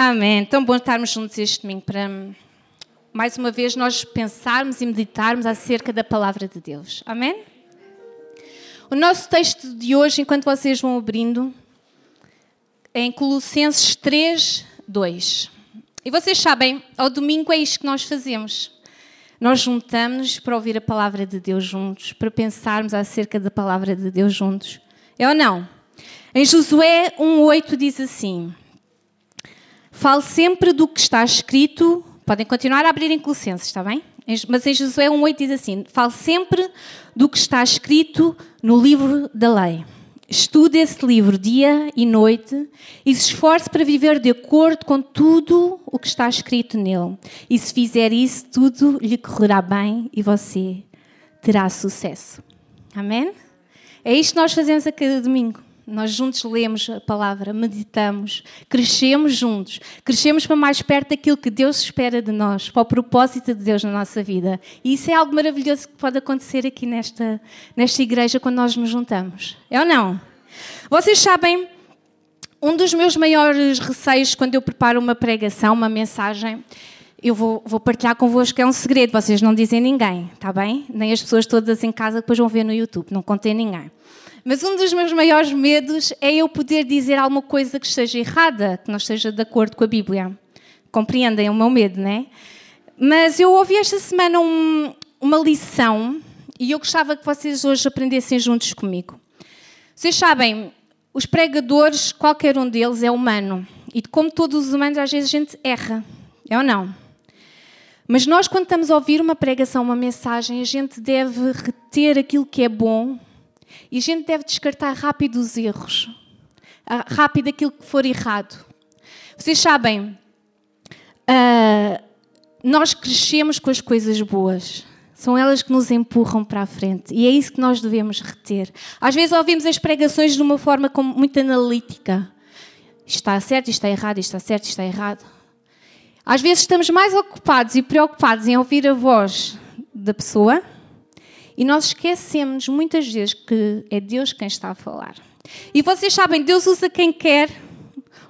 Amém. Tão bom estarmos juntos este domingo para, mais uma vez, nós pensarmos e meditarmos acerca da palavra de Deus. Amém? O nosso texto de hoje, enquanto vocês vão abrindo, é em Colossenses 3, 2. E vocês sabem, ao domingo é isto que nós fazemos. Nós juntamos para ouvir a palavra de Deus juntos, para pensarmos acerca da palavra de Deus juntos. É ou não? Em Josué 1,8 diz assim: Fale sempre do que está escrito. Podem continuar a abrir em Colossenses, está bem? Mas em Josué 1,8 diz assim: Fale sempre do que está escrito no livro da lei. Estude esse livro dia e noite e se esforce para viver de acordo com tudo o que está escrito nele. E se fizer isso, tudo lhe correrá bem e você terá sucesso. Amém? É isto que nós fazemos a cada domingo. Nós juntos lemos a palavra, meditamos, crescemos juntos, crescemos para mais perto daquilo que Deus espera de nós, para o propósito de Deus na nossa vida. E isso é algo maravilhoso que pode acontecer aqui nesta, nesta igreja quando nós nos juntamos. É ou não? Vocês sabem, um dos meus maiores receios quando eu preparo uma pregação, uma mensagem, eu vou, vou partilhar convosco que é um segredo, vocês não dizem ninguém, está bem? Nem as pessoas todas em casa depois vão ver no YouTube, não contei ninguém. Mas um dos meus maiores medos é eu poder dizer alguma coisa que esteja errada, que não esteja de acordo com a Bíblia. Compreendem o meu medo, não é? Mas eu ouvi esta semana um, uma lição e eu gostava que vocês hoje aprendessem juntos comigo. Vocês sabem, os pregadores, qualquer um deles é humano. E como todos os humanos, às vezes a gente erra. É ou não? Mas nós, quando estamos a ouvir uma pregação, uma mensagem, a gente deve reter aquilo que é bom e a gente deve descartar rápido os erros, rápido aquilo que for errado. Vocês sabem, uh, nós crescemos com as coisas boas. São elas que nos empurram para a frente. E é isso que nós devemos reter. Às vezes ouvimos as pregações de uma forma muito analítica. Está certo, está errado, está certo, está errado. Às vezes estamos mais ocupados e preocupados em ouvir a voz da pessoa e nós esquecemos muitas vezes que é Deus quem está a falar. E vocês sabem, Deus usa quem quer,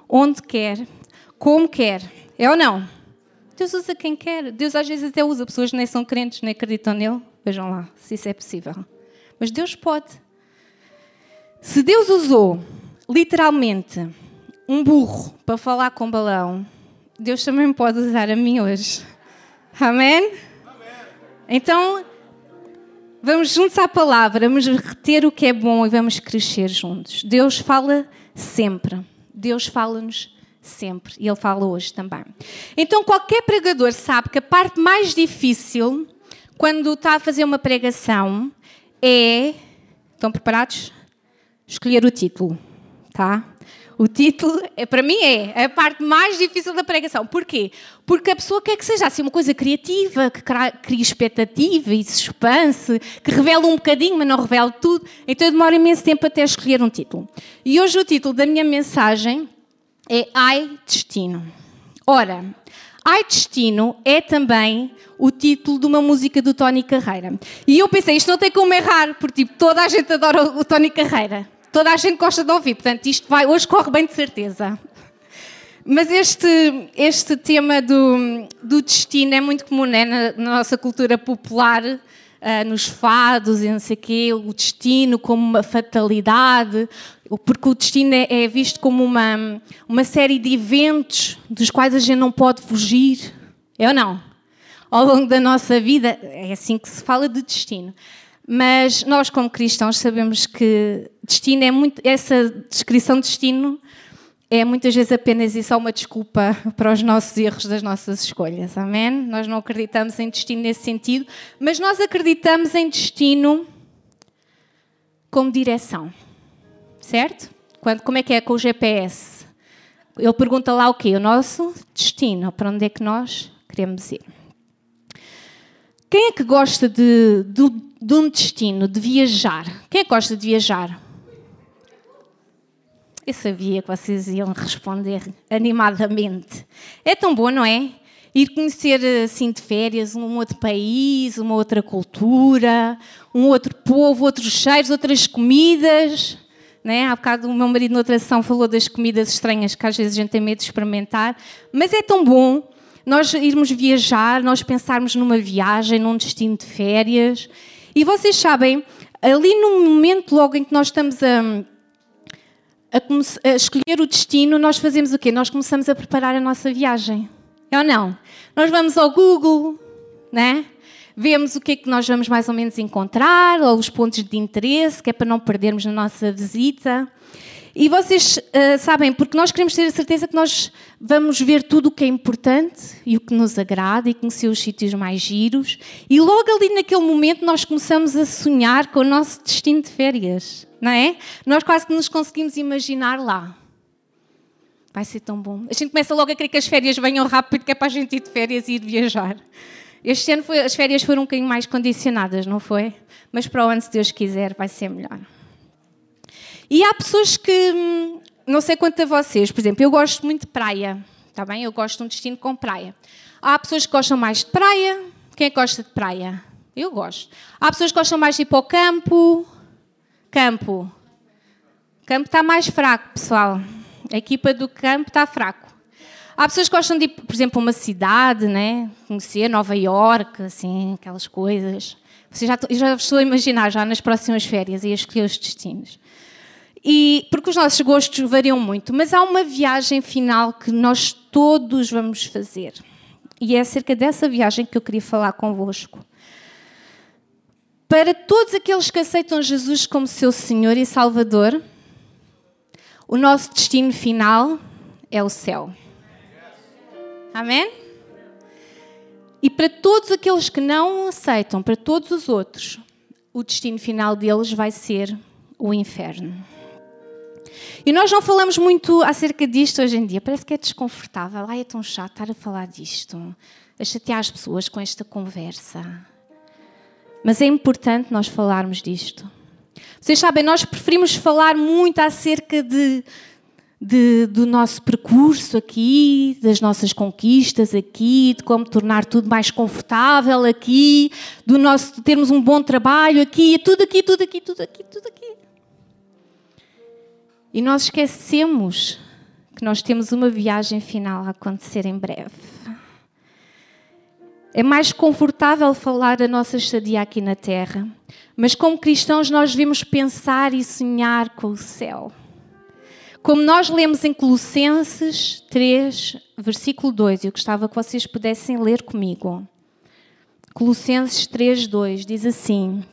onde quer, como quer. É ou não? Deus usa quem quer. Deus às vezes até usa pessoas que nem são crentes, nem acreditam nele. Vejam lá, se isso é possível. Mas Deus pode. Se Deus usou, literalmente, um burro para falar com balão, Deus também pode usar a mim hoje. Amém? Amém. Então, Vamos juntos à palavra, vamos reter o que é bom e vamos crescer juntos. Deus fala sempre. Deus fala-nos sempre. E Ele fala hoje também. Então, qualquer pregador sabe que a parte mais difícil, quando está a fazer uma pregação, é. Estão preparados? Escolher o título. Tá? O título, é, para mim, é a parte mais difícil da pregação. Porquê? Porque a pessoa quer que seja assim uma coisa criativa, que crie expectativa e suspense, que revele um bocadinho, mas não revele tudo. Então eu demoro imenso tempo até escolher um título. E hoje o título da minha mensagem é Ai Destino. Ora, Ai Destino é também o título de uma música do Tony Carreira. E eu pensei, isto não tem como errar, porque tipo, toda a gente adora o Tony Carreira toda a gente gosta de ouvir, portanto, isto vai, hoje corre bem de certeza. Mas este, este tema do, do destino é muito comum né? na, na nossa cultura popular, uh, nos fados e não sei o quê, o destino como uma fatalidade, porque o destino é, é visto como uma, uma série de eventos dos quais a gente não pode fugir. É ou não? Ao longo da nossa vida, é assim que se fala de destino. Mas nós, como cristãos, sabemos que destino é muito. Essa descrição de destino é muitas vezes apenas e só uma desculpa para os nossos erros das nossas escolhas. Amém? Nós não acreditamos em destino nesse sentido, mas nós acreditamos em destino como direção. Certo? Quando, como é que é com o GPS? Ele pergunta lá o quê? O nosso destino, para onde é que nós queremos ir. Quem é que gosta de, de, de um destino, de viajar? Quem é que gosta de viajar? Eu sabia que vocês iam responder animadamente. É tão bom, não é? Ir conhecer assim de férias um outro país, uma outra cultura, um outro povo, outros cheiros, outras comidas. Né? Há bocado o meu marido na outra sessão falou das comidas estranhas que às vezes a gente tem medo de experimentar, mas é tão bom nós irmos viajar, nós pensarmos numa viagem, num destino de férias. E vocês sabem, ali no momento logo em que nós estamos a, a, a escolher o destino, nós fazemos o quê? Nós começamos a preparar a nossa viagem. É ou não? Nós vamos ao Google, né? vemos o que é que nós vamos mais ou menos encontrar, ou os pontos de interesse, que é para não perdermos na nossa visita. E vocês uh, sabem, porque nós queremos ter a certeza que nós vamos ver tudo o que é importante e o que nos agrada e conhecer os sítios mais giros. E logo ali naquele momento nós começamos a sonhar com o nosso destino de férias, não é? Nós quase que nos conseguimos imaginar lá. Vai ser tão bom. A gente começa logo a querer que as férias venham rápido, que é para a gente ir de férias e ir viajar. Este ano foi, as férias foram um bocadinho mais condicionadas, não foi? Mas para o ano, se Deus quiser, vai ser melhor. E há pessoas que, hum, não sei quanto a vocês, por exemplo, eu gosto muito de praia, está bem? Eu gosto de um destino com praia. Há pessoas que gostam mais de praia. Quem é gosta de praia? Eu gosto. Há pessoas que gostam mais de ir para o campo. Campo. Campo está mais fraco, pessoal. A equipa do campo está fraco. Há pessoas que gostam de ir, por exemplo, uma cidade, né? conhecer Nova York, assim, aquelas coisas. Você já, já estou a imaginar, já nas próximas férias, e a escolher os destinos. E, porque os nossos gostos variam muito, mas há uma viagem final que nós todos vamos fazer. E é acerca dessa viagem que eu queria falar convosco. Para todos aqueles que aceitam Jesus como seu Senhor e Salvador, o nosso destino final é o céu. Amém? E para todos aqueles que não aceitam, para todos os outros, o destino final deles vai ser o inferno. E nós não falamos muito acerca disto hoje em dia. Parece que é desconfortável. Ai, é tão chato estar a falar disto, a chatear as pessoas com esta conversa. Mas é importante nós falarmos disto. Vocês sabem, nós preferimos falar muito acerca de de, do nosso percurso aqui, das nossas conquistas aqui, de como tornar tudo mais confortável aqui, do nosso termos um bom trabalho aqui, tudo aqui, tudo aqui, tudo aqui, tudo aqui. E nós esquecemos que nós temos uma viagem final a acontecer em breve. É mais confortável falar da nossa estadia aqui na Terra, mas como cristãos nós devemos pensar e sonhar com o céu. Como nós lemos em Colossenses 3, versículo 2, eu gostava que vocês pudessem ler comigo. Colossenses 3, 2 diz assim: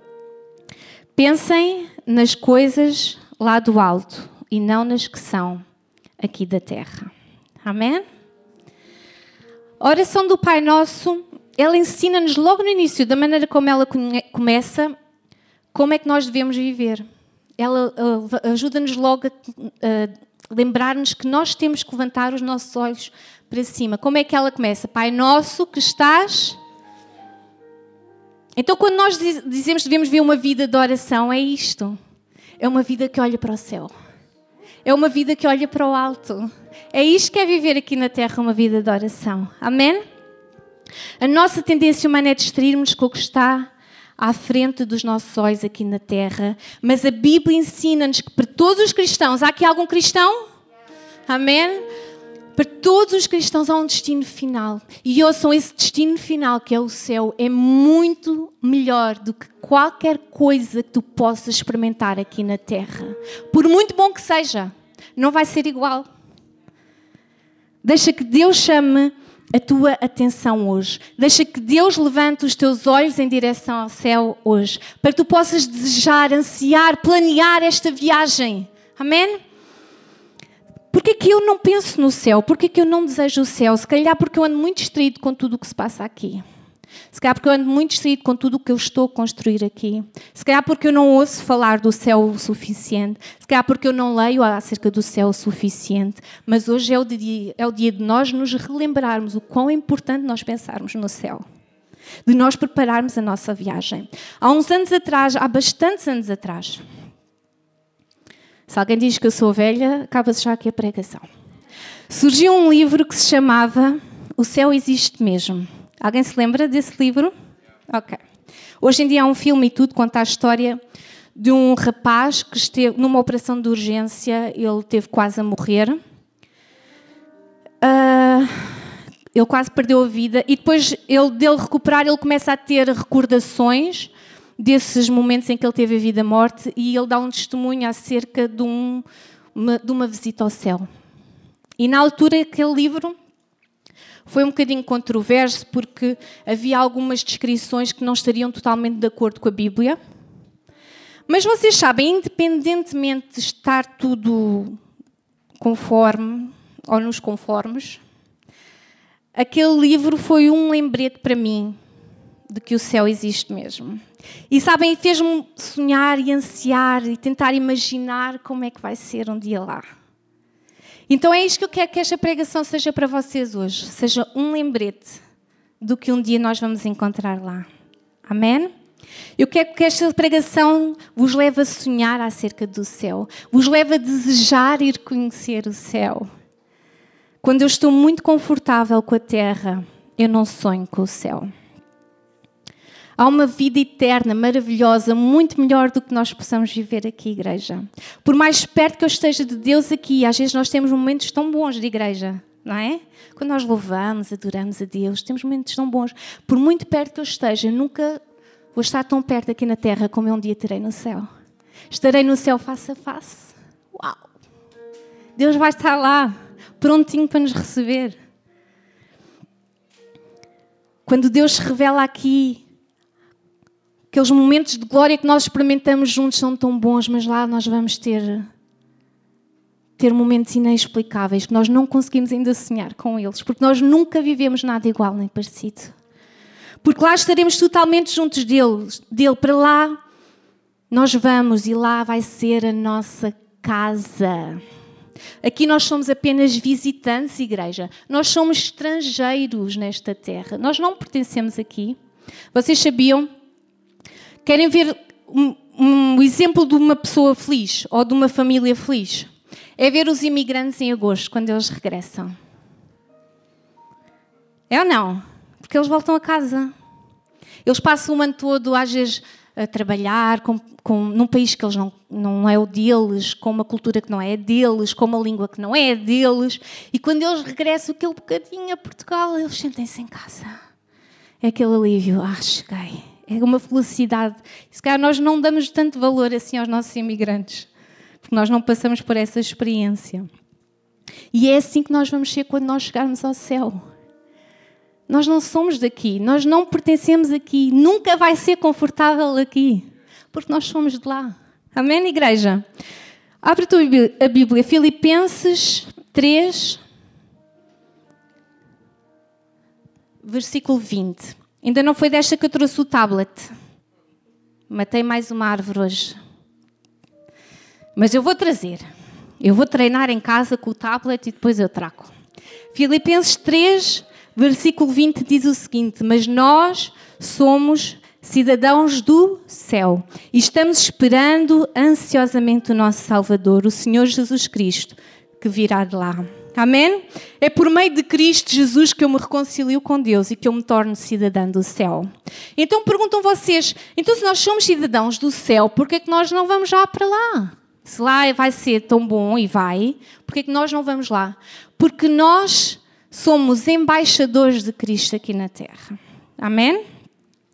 Pensem nas coisas lá do alto e não nas que são aqui da terra. Amém? A oração do Pai Nosso, ela ensina-nos logo no início, da maneira como ela começa, como é que nós devemos viver ela ajuda-nos logo a lembrar-nos que nós temos que levantar os nossos olhos para cima. Como é que ela começa? Pai nosso que estás. Então, quando nós dizemos que devemos ver uma vida de oração, é isto. É uma vida que olha para o céu. É uma vida que olha para o alto. É isto que é viver aqui na terra, uma vida de oração. Amém? A nossa tendência humana é distrairmos com o que está à frente dos nossos olhos aqui na terra, mas a Bíblia ensina-nos que para todos os cristãos, há aqui algum cristão? Amém? Para todos os cristãos há um destino final. E ouçam, esse destino final, que é o céu, é muito melhor do que qualquer coisa que tu possas experimentar aqui na terra. Por muito bom que seja, não vai ser igual. Deixa que Deus chame a tua atenção hoje. Deixa que Deus levante os teus olhos em direção ao céu hoje, para que tu possas desejar, ansiar, planear esta viagem. Amém? Porquê que eu não penso no céu? Porquê que eu não desejo o céu? Se calhar porque eu ando muito distraído com tudo o que se passa aqui. Se calhar porque eu ando muito distraído com tudo o que eu estou a construir aqui. Se calhar porque eu não ouço falar do céu o suficiente. Se calhar porque eu não leio acerca do céu o suficiente. Mas hoje é o dia, é o dia de nós nos relembrarmos o quão importante nós pensarmos no céu. De nós prepararmos a nossa viagem. Há uns anos atrás, há bastantes anos atrás, se alguém diz que eu sou velha, acaba-se já aqui a pregação. Surgiu um livro que se chamava O Céu Existe Mesmo Alguém se lembra desse livro? Ok. Hoje em dia há um filme e tudo conta a história de um rapaz que esteve numa operação de urgência, ele teve quase a morrer. Uh, ele quase perdeu a vida e depois ele, dele recuperar, ele começa a ter recordações desses momentos em que ele teve a vida-morte e ele dá um testemunho acerca de, um, uma, de uma visita ao céu. E na altura aquele livro foi um bocadinho controverso porque havia algumas descrições que não estariam totalmente de acordo com a Bíblia. Mas vocês sabem, independentemente de estar tudo conforme ou nos conformes, aquele livro foi um lembrete para mim de que o céu existe mesmo. E sabem, fez-me sonhar e ansiar e tentar imaginar como é que vai ser um dia lá. Então é isto que eu quero que esta pregação seja para vocês hoje, seja um lembrete do que um dia nós vamos encontrar lá. Amém? Eu quero que esta pregação vos leve a sonhar acerca do céu, vos leve a desejar ir conhecer o céu. Quando eu estou muito confortável com a terra, eu não sonho com o céu. Há uma vida eterna, maravilhosa, muito melhor do que nós possamos viver aqui, igreja. Por mais perto que eu esteja de Deus aqui, às vezes nós temos momentos tão bons de igreja, não é? Quando nós louvamos, adoramos a Deus, temos momentos tão bons. Por muito perto que eu esteja, nunca vou estar tão perto aqui na terra como eu um dia terei no céu. Estarei no céu face a face. Uau! Deus vai estar lá, prontinho para nos receber. Quando Deus se revela aqui, Aqueles momentos de glória que nós experimentamos juntos são tão bons, mas lá nós vamos ter ter momentos inexplicáveis que nós não conseguimos ainda sonhar com eles, porque nós nunca vivemos nada igual nem parecido. Porque lá estaremos totalmente juntos dele, dele para lá nós vamos e lá vai ser a nossa casa. Aqui nós somos apenas visitantes, igreja. Nós somos estrangeiros nesta terra. Nós não pertencemos aqui. Vocês sabiam Querem ver um, um exemplo de uma pessoa feliz ou de uma família feliz? É ver os imigrantes em agosto, quando eles regressam. É ou não? Porque eles voltam a casa. Eles passam o ano todo, às vezes, a trabalhar com, com, num país que eles não, não é o deles, com uma cultura que não é deles, com uma língua que não é deles. E quando eles regressam aquele bocadinho a Portugal, eles sentem-se em casa. É aquele alívio. Ah, cheguei é uma felicidade. Se calhar nós não damos tanto valor assim aos nossos imigrantes, porque nós não passamos por essa experiência. E é assim que nós vamos ser quando nós chegarmos ao céu. Nós não somos daqui, nós não pertencemos aqui, nunca vai ser confortável aqui, porque nós somos de lá. Amém, igreja? Abre a Bíblia, Filipenses 3, versículo 20. Ainda não foi desta que eu trouxe o tablet. Matei mais uma árvore hoje. Mas eu vou trazer. Eu vou treinar em casa com o tablet e depois eu trago. Filipenses 3, versículo 20 diz o seguinte: Mas nós somos cidadãos do céu e estamos esperando ansiosamente o nosso Salvador, o Senhor Jesus Cristo, que virá de lá. Amém? É por meio de Cristo Jesus que eu me reconcilio com Deus e que eu me torno cidadã do céu. Então perguntam vocês, então se nós somos cidadãos do céu, por que é que nós não vamos já para lá? Se lá vai ser tão bom e vai, por que é que nós não vamos lá? Porque nós somos embaixadores de Cristo aqui na terra. Amém?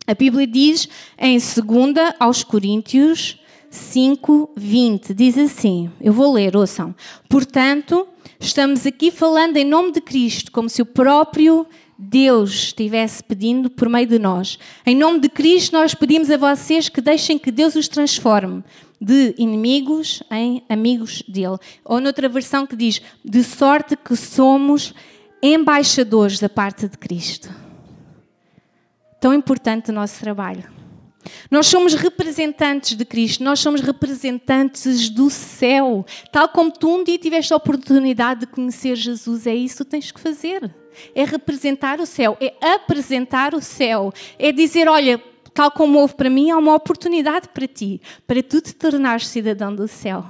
A Bíblia diz em 2 aos Coríntios 5, 20, diz assim, eu vou ler, ouçam. Portanto, Estamos aqui falando em nome de Cristo, como se o próprio Deus estivesse pedindo por meio de nós. Em nome de Cristo, nós pedimos a vocês que deixem que Deus os transforme de inimigos em amigos dele. Ou noutra versão que diz: de sorte que somos embaixadores da parte de Cristo. Tão importante o nosso trabalho. Nós somos representantes de Cristo, nós somos representantes do céu. Tal como tu um dia tiveste a oportunidade de conhecer Jesus, é isso que tens que fazer. É representar o céu, é apresentar o céu, é dizer: olha, tal como houve para mim, há uma oportunidade para ti, para tu te tornares cidadão do céu.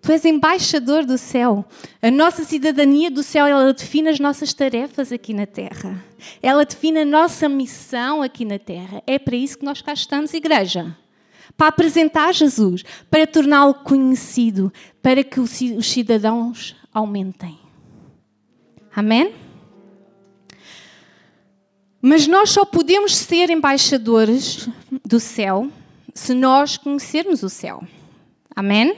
Tu és embaixador do céu. A nossa cidadania do céu, ela define as nossas tarefas aqui na terra. Ela define a nossa missão aqui na terra. É para isso que nós cá estamos, igreja. para apresentar Jesus, para torná-lo conhecido, para que os cidadãos aumentem. Amém? Mas nós só podemos ser embaixadores do céu se nós conhecermos o céu. Amém?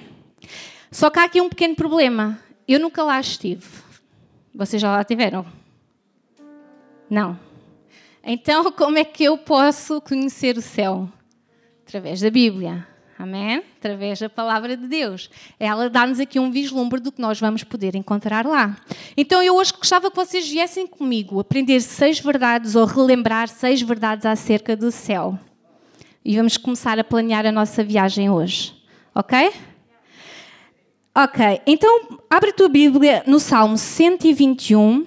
Só que há aqui um pequeno problema. Eu nunca lá estive. Vocês já lá tiveram? Não. Então, como é que eu posso conhecer o céu? Através da Bíblia. Amém? Através da palavra de Deus. Ela dá-nos aqui um vislumbre do que nós vamos poder encontrar lá. Então eu hoje gostava que vocês viessem comigo aprender seis verdades ou relembrar seis verdades acerca do céu. E vamos começar a planear a nossa viagem hoje. Ok? Ok, então abre a tua Bíblia no Salmo 121,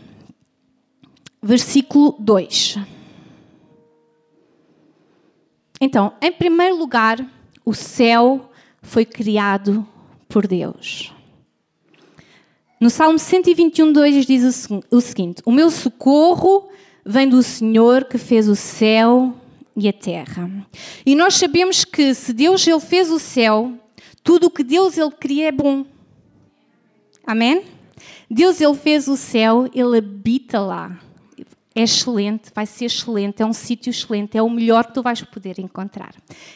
versículo 2. Então, em primeiro lugar, o céu foi criado por Deus. No Salmo 121, 2 diz o seguinte: O meu socorro vem do Senhor que fez o céu e a terra. E nós sabemos que se Deus ele fez o céu, tudo o que Deus ele cria é bom. Amém? Deus ele fez o céu, ele habita lá é excelente, vai ser excelente, é um sítio excelente, é o melhor que tu vais poder encontrar.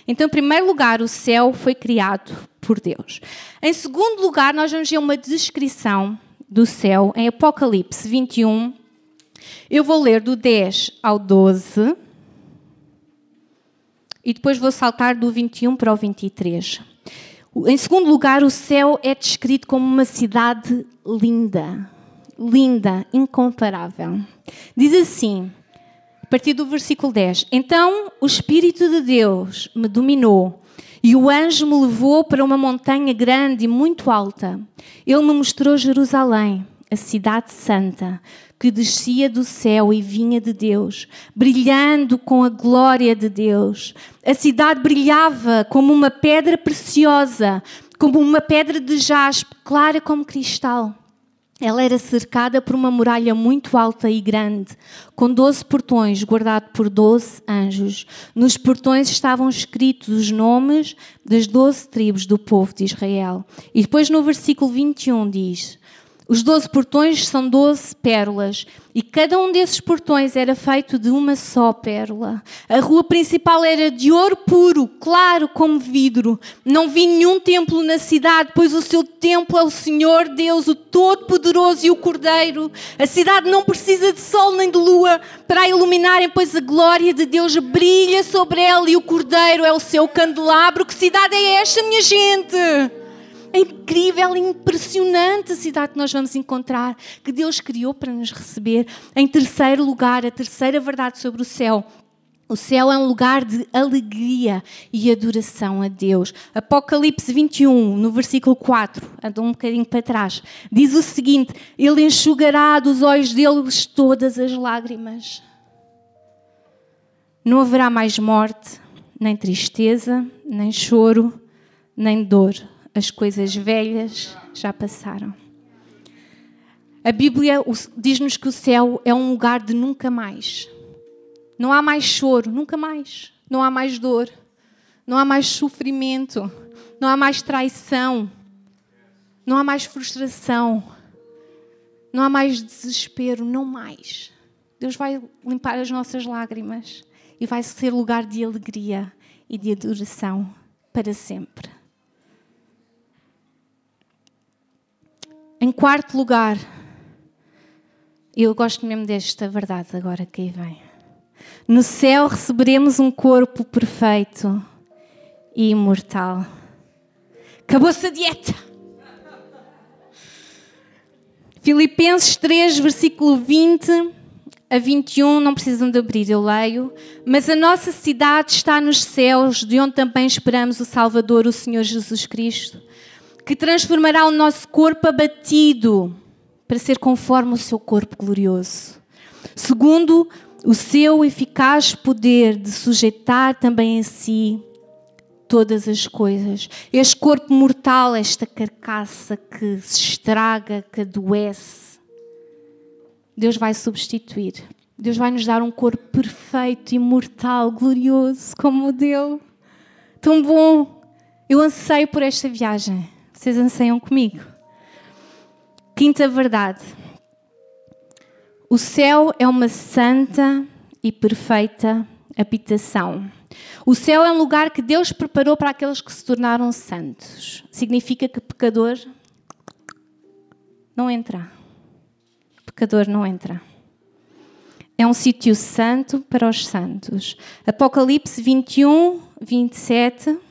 Então, em primeiro lugar, o céu foi criado por Deus. Em segundo lugar, nós vamos ver uma descrição do céu em Apocalipse 21. Eu vou ler do 10 ao 12 e depois vou saltar do 21 para o 23. Em segundo lugar, o céu é descrito como uma cidade linda linda, incomparável. Diz assim, a partir do versículo 10: Então o Espírito de Deus me dominou. E o anjo me levou para uma montanha grande e muito alta. Ele me mostrou Jerusalém, a cidade santa, que descia do céu e vinha de Deus, brilhando com a glória de Deus. A cidade brilhava como uma pedra preciosa, como uma pedra de jaspe, clara como cristal. Ela era cercada por uma muralha muito alta e grande, com doze portões, guardado por doze anjos. Nos portões estavam escritos os nomes das doze tribos do povo de Israel. E depois no versículo 21 diz: os doze portões são doze pérolas e cada um desses portões era feito de uma só pérola. A rua principal era de ouro puro, claro como vidro. Não vi nenhum templo na cidade, pois o seu templo é o Senhor Deus, o Todo-Poderoso e o Cordeiro. A cidade não precisa de sol nem de lua para a iluminarem, pois a glória de Deus brilha sobre ela e o Cordeiro é o seu candelabro. Que cidade é esta, minha gente? É incrível, é impressionante cidade que nós vamos encontrar, que Deus criou para nos receber. Em terceiro lugar, a terceira verdade sobre o céu. O céu é um lugar de alegria e adoração a Deus. Apocalipse 21, no versículo 4, anda um bocadinho para trás, diz o seguinte: Ele enxugará dos olhos deles todas as lágrimas. Não haverá mais morte, nem tristeza, nem choro, nem dor as coisas velhas já passaram. A Bíblia diz-nos que o céu é um lugar de nunca mais. Não há mais choro, nunca mais. Não há mais dor. Não há mais sofrimento. Não há mais traição. Não há mais frustração. Não há mais desespero. Não mais. Deus vai limpar as nossas lágrimas e vai ser lugar de alegria e de adoração para sempre. Em quarto lugar, eu gosto mesmo desta verdade agora que aí vem. No céu receberemos um corpo perfeito e imortal. Acabou-se a dieta. Filipenses 3, versículo 20 a 21, não precisam de abrir, eu leio. Mas a nossa cidade está nos céus, de onde também esperamos o Salvador, o Senhor Jesus Cristo que transformará o nosso corpo abatido para ser conforme o seu corpo glorioso. Segundo, o seu eficaz poder de sujeitar também em si todas as coisas. Este corpo mortal, esta carcaça que se estraga, que adoece, Deus vai substituir. Deus vai nos dar um corpo perfeito, imortal, glorioso, como o dele. Tão bom. Eu anseio por esta viagem. Vocês anseiam comigo? Quinta verdade. O céu é uma santa e perfeita habitação. O céu é um lugar que Deus preparou para aqueles que se tornaram santos. Significa que pecador não entra. Pecador não entra. É um sítio santo para os santos. Apocalipse 21, 27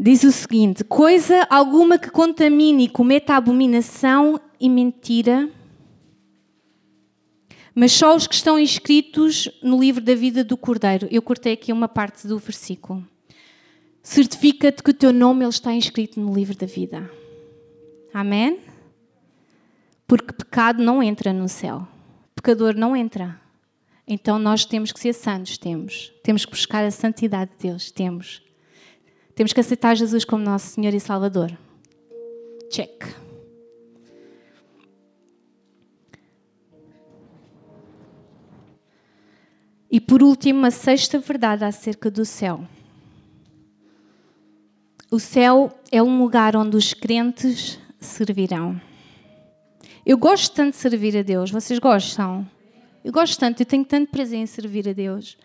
diz o seguinte: Coisa alguma que contamine e cometa abominação e mentira, mas só os que estão inscritos no livro da vida do Cordeiro. Eu cortei aqui uma parte do versículo. Certifica-te que o teu nome ele está inscrito no livro da vida. Amém? Porque pecado não entra no céu. Pecador não entra. Então nós temos que ser santos, temos. Temos que buscar a santidade de Deus, temos. Temos que aceitar Jesus como nosso Senhor e Salvador. Check. E por último, a sexta verdade acerca do céu. O céu é um lugar onde os crentes servirão. Eu gosto tanto de servir a Deus, vocês gostam? Eu gosto tanto, eu tenho tanto prazer em servir a Deus.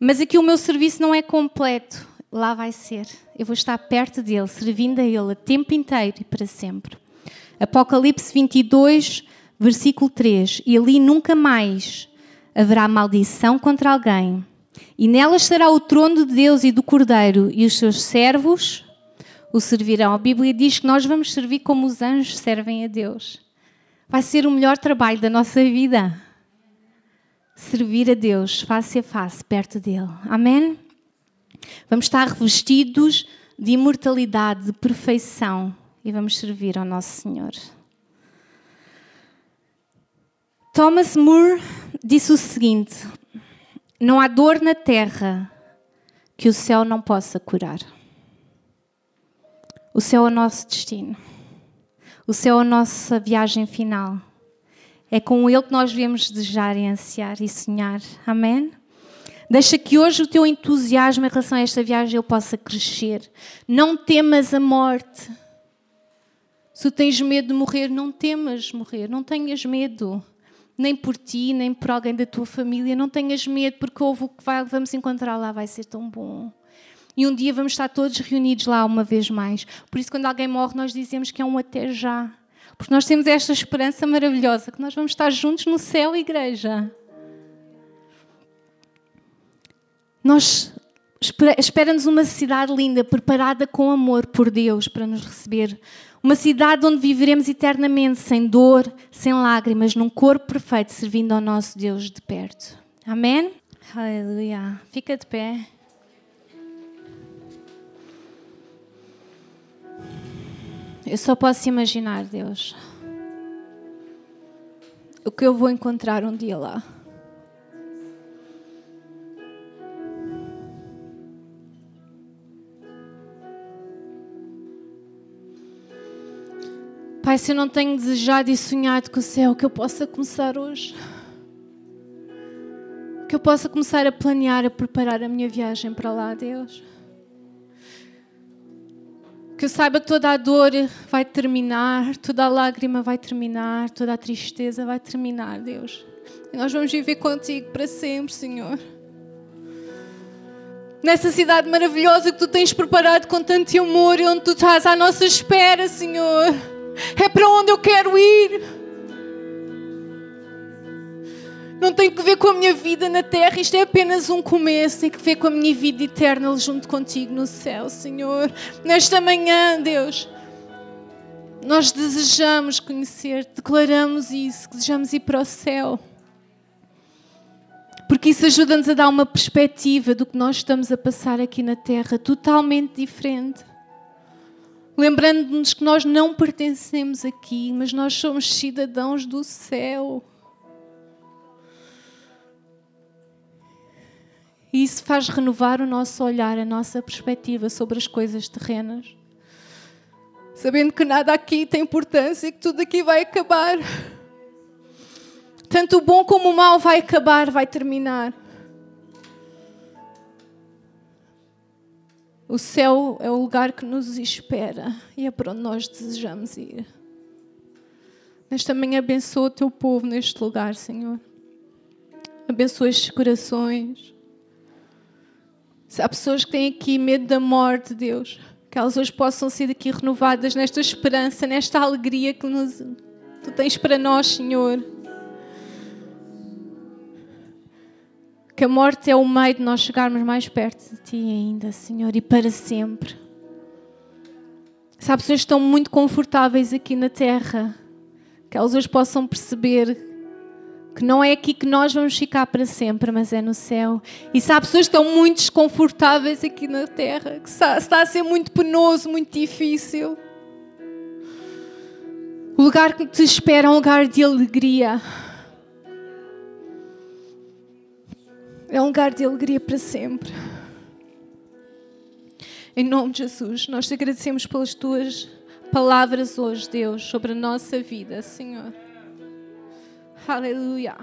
Mas aqui o meu serviço não é completo, lá vai ser. Eu vou estar perto dele, servindo a ele o tempo inteiro e para sempre. Apocalipse 22, versículo 3: E ali nunca mais haverá maldição contra alguém, e nelas será o trono de Deus e do Cordeiro, e os seus servos o servirão. A Bíblia diz que nós vamos servir como os anjos servem a Deus. Vai ser o melhor trabalho da nossa vida. Servir a Deus face a face, perto dele. Amém? Vamos estar revestidos de imortalidade, de perfeição e vamos servir ao nosso Senhor. Thomas Moore disse o seguinte: Não há dor na terra que o céu não possa curar. O céu é o nosso destino. O céu é a nossa viagem final. É com Ele que nós devemos desejar e ansiar e sonhar. Amém? Deixa que hoje o teu entusiasmo em relação a esta viagem ele possa crescer. Não temas a morte. Se tens medo de morrer, não temas morrer. Não tenhas medo. Nem por ti, nem por alguém da tua família. Não tenhas medo, porque houve o que vai, vamos encontrar lá vai ser tão bom. E um dia vamos estar todos reunidos lá uma vez mais. Por isso, quando alguém morre, nós dizemos que é um até já. Porque nós temos esta esperança maravilhosa que nós vamos estar juntos no céu, igreja. Nós espera-nos uma cidade linda, preparada com amor por Deus para nos receber. Uma cidade onde viveremos eternamente, sem dor, sem lágrimas, num corpo perfeito, servindo ao nosso Deus de perto. Amém? Aleluia. Fica de pé. Eu só posso imaginar, Deus, o que eu vou encontrar um dia lá. Pai, se eu não tenho desejado e sonhado com o céu, que eu possa começar hoje. Que eu possa começar a planear, a preparar a minha viagem para lá, Deus. Que eu saiba que toda a dor vai terminar, toda a lágrima vai terminar, toda a tristeza vai terminar, Deus. E nós vamos viver contigo para sempre, Senhor. Nessa cidade maravilhosa que tu tens preparado com tanto amor e onde tu estás à nossa espera, Senhor. É para onde eu quero ir não tem que ver com a minha vida na terra, isto é apenas um começo, tem que ver com a minha vida eterna junto contigo no céu, Senhor. Nesta manhã, Deus, nós desejamos conhecer, declaramos isso, desejamos ir para o céu. Porque isso ajuda-nos a dar uma perspectiva do que nós estamos a passar aqui na terra, totalmente diferente. Lembrando-nos que nós não pertencemos aqui, mas nós somos cidadãos do céu. E isso faz renovar o nosso olhar, a nossa perspectiva sobre as coisas terrenas. Sabendo que nada aqui tem importância e que tudo aqui vai acabar. Tanto o bom como o mal vai acabar, vai terminar. O céu é o lugar que nos espera e é para onde nós desejamos ir. Nesta manhã abençoa o teu povo neste lugar, Senhor. Abençoa estes corações. Se há pessoas que têm aqui medo da morte, Deus, que elas hoje possam ser aqui renovadas nesta esperança, nesta alegria que nos, Tu tens para nós, Senhor. Que a morte é o meio de nós chegarmos mais perto de Ti ainda, Senhor, e para sempre. Se há pessoas estão muito confortáveis aqui na terra, que elas hoje possam perceber que não é aqui que nós vamos ficar para sempre, mas é no céu. E se há pessoas que estão muito desconfortáveis aqui na terra, que está a ser muito penoso, muito difícil, o lugar que te espera é um lugar de alegria. É um lugar de alegria para sempre. Em nome de Jesus, nós te agradecemos pelas tuas palavras hoje, Deus, sobre a nossa vida, Senhor. Aleluia.